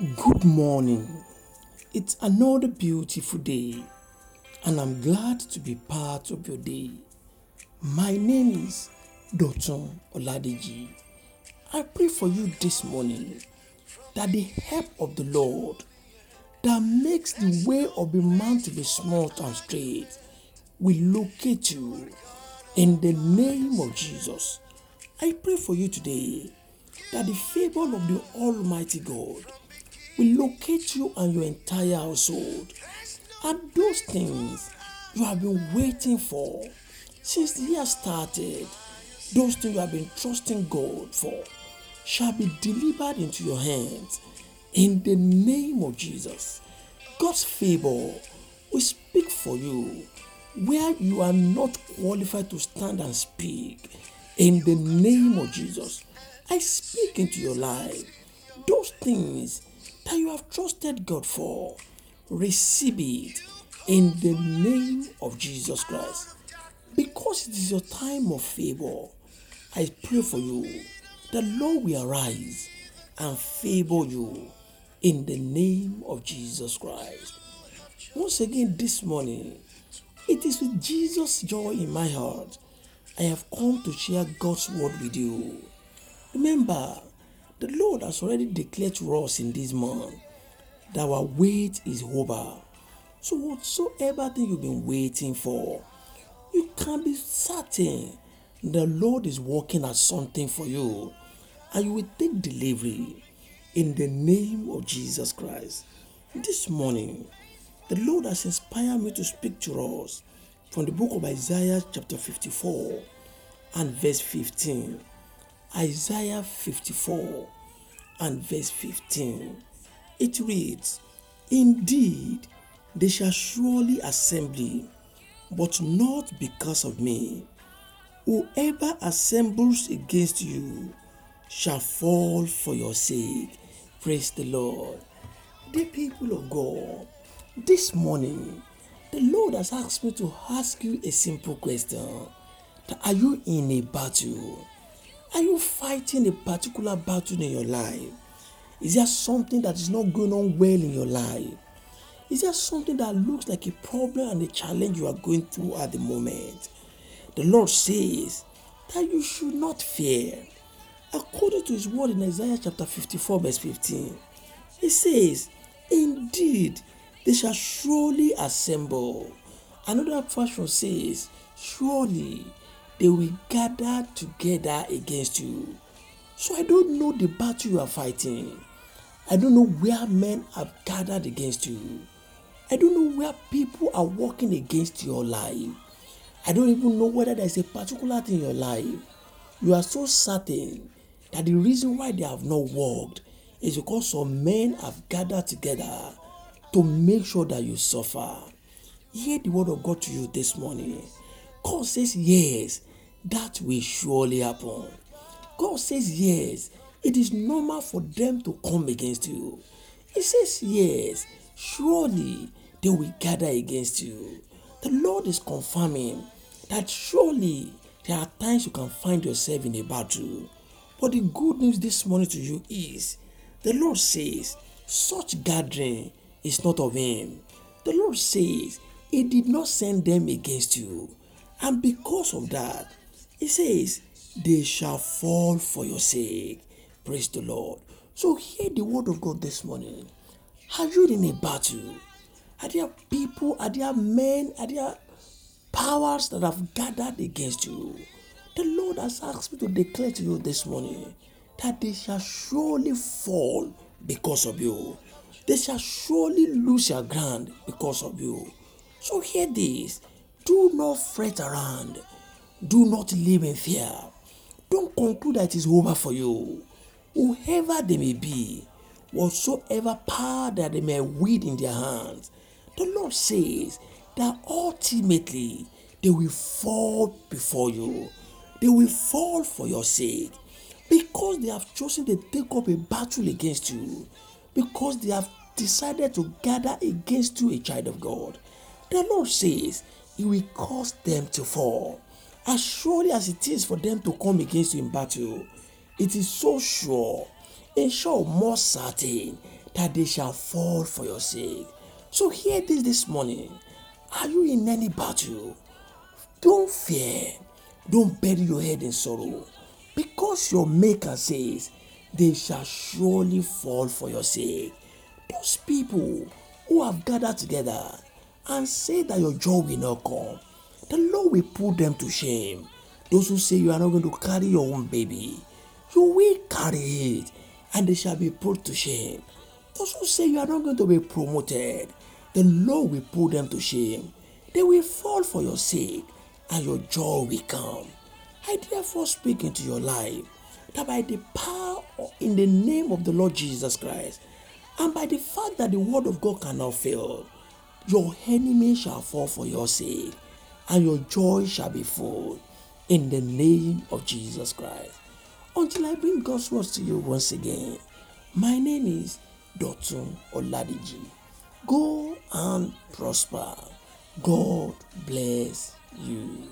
Good morning. It's another beautiful day, and I'm glad to be part of your day. My name is Dotun Oladeji. I pray for you this morning that the help of the Lord that makes the way of the man to be smooth and straight will locate you in the name of Jesus. I pray for you today that the favor of the Almighty God will locate you and your entire household. And those things you have been waiting for since the year started, those things you have been trusting God for, shall be delivered into your hands in the name of Jesus. God's favor will speak for you where you are not qualified to stand and speak in the name of Jesus. I speak into your life those things that you have trusted God for. Receive it in the name of Jesus Christ. Because it is your time of favor, I pray for you. The Lord will arise and favor you in the name of Jesus Christ. Once again, this morning, it is with Jesus' joy in my heart I have come to share God's word with you. Remember, the Lord has already declared to us in this month that our wait is over. So, whatsoever thing you've been waiting for, you can be certain the Lord is working at something for you and you will take delivery in the name of Jesus Christ. This morning, the Lord has inspired me to speak to us from the book of Isaiah, chapter 54, and verse 15. Isaiah 54 and verse 15. It reads, Indeed, they shall surely assemble, but not because of me. Whoever assembles against you shall fall for your sake. Praise the Lord. The people of God, this morning, the Lord has asked me to ask you a simple question. Are you in a battle? Are you fighting a particular battle in your life? Is there something that is not going on well in your life? Is there something that looks like a problem and a challenge you are going through at the moment? The Lord says that you should not fear. According to his word in Isaiah chapter 54, verse 15, he says, Indeed, they shall surely assemble. Another version says, Surely they will gather together against you. So I don't know the battle you are fighting. I don't know where men have gathered against you. I don't know where people are working against your life. I don't even know whether there's a particular thing in your life. You are so certain that the reason why they have not worked is because some men have gathered together to make sure that you suffer. Hear the word of God to you this morning. God says, Yes, that will surely happen. God says, Yes, it is normal for them to come against you. He says, Yes, surely they will gather against you. The Lord is confirming that surely there are times you can find yourself in a battle. But the good news this morning to you is the Lord says, such gathering is not of Him. The Lord says, He did not send them against you. And because of that, He says, they shall fall for your sake. Praise the Lord. So hear the word of God this morning. Are you in a battle? Are there people, are there men, are there powers that have gathered against you? The Lord has asked me to declare to you this morning that they shall surely fall because of you. They shall surely lose their ground because of you. So hear this. Do not fret around. Do not live in fear. Don't conclude that it is over for you. Whoever they may be, whatsoever power that they may wield in their hands, the Lord says that ultimately they will fall before you. They will fall for your sake because they have chosen to take up a battle against you, because they have decided to gather against you, a child of God. The Lord says He will cause them to fall. As surely as it is for them to come against you in battle, it is so sure, and sure more certain that they shall fall for your sake. So, hear this this morning. Are you in any battle? Don't fear. Don't bury your head in sorrow. Because your Maker says, they shall surely fall for your sake. Those people who have gathered together and say that your joy will not come, the Lord will put them to shame. Those who say you are not going to carry your own baby, you will carry it and they shall be put to shame. Those who say you are not going to be promoted, the Lord will put them to shame. They will fall for your sake and your joy will come. I therefore speak into your life that by the power in the name of the Lord Jesus Christ and by the fact that the word of God cannot fail, your enemy shall fall for your sake and your joy shall be full in the name of Jesus Christ. Until I bring God's words to you once again, my name is Dotun Oladeji. Go and prosper. God bless you.